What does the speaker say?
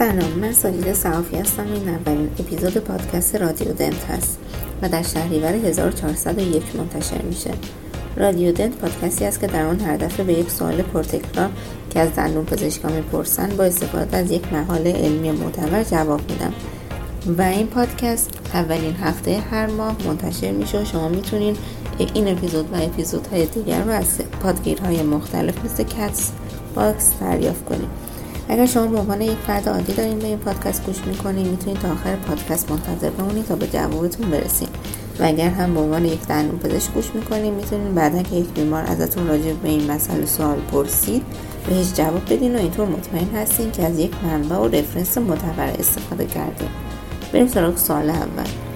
سلام من ساجد صحافی هستم. این اولین اپیزود پادکست رادیو دنت هست و در شهریور 1401 منتشر میشه. رادیو دنت پادکستی است که در آن هر دفعه به یک سوال پرتکرار که از دندون پزشکان می‌پرسند با استفاده از یک مقاله علمی معتبر جواب میدم. و این پادکست اولین هفته هر ماه منتشر میشه و شما می‌تونین این اپیزود و اپیزودهای دیگر رو از پادگیرهای مختلف مثل کتس box دریافت کنید. اگر شما به عنوان یک فرد عادی دارین به این پادکست گوش می‌کنین می‌تونید تا آخر پادکست منتظر بمونید تا به جوابتون برسیم. و اگر هم به عنوان یک دندون پزشک گوش می‌کنین می‌تونین بعدا که یک بیمار ازتون راجع به این مسئله سوال پرسید بهش جواب بدین و اینطور مطمئن هستین که از یک منبع و رفرنس معتبر استفاده کردین. بریم سراغ سوال اول.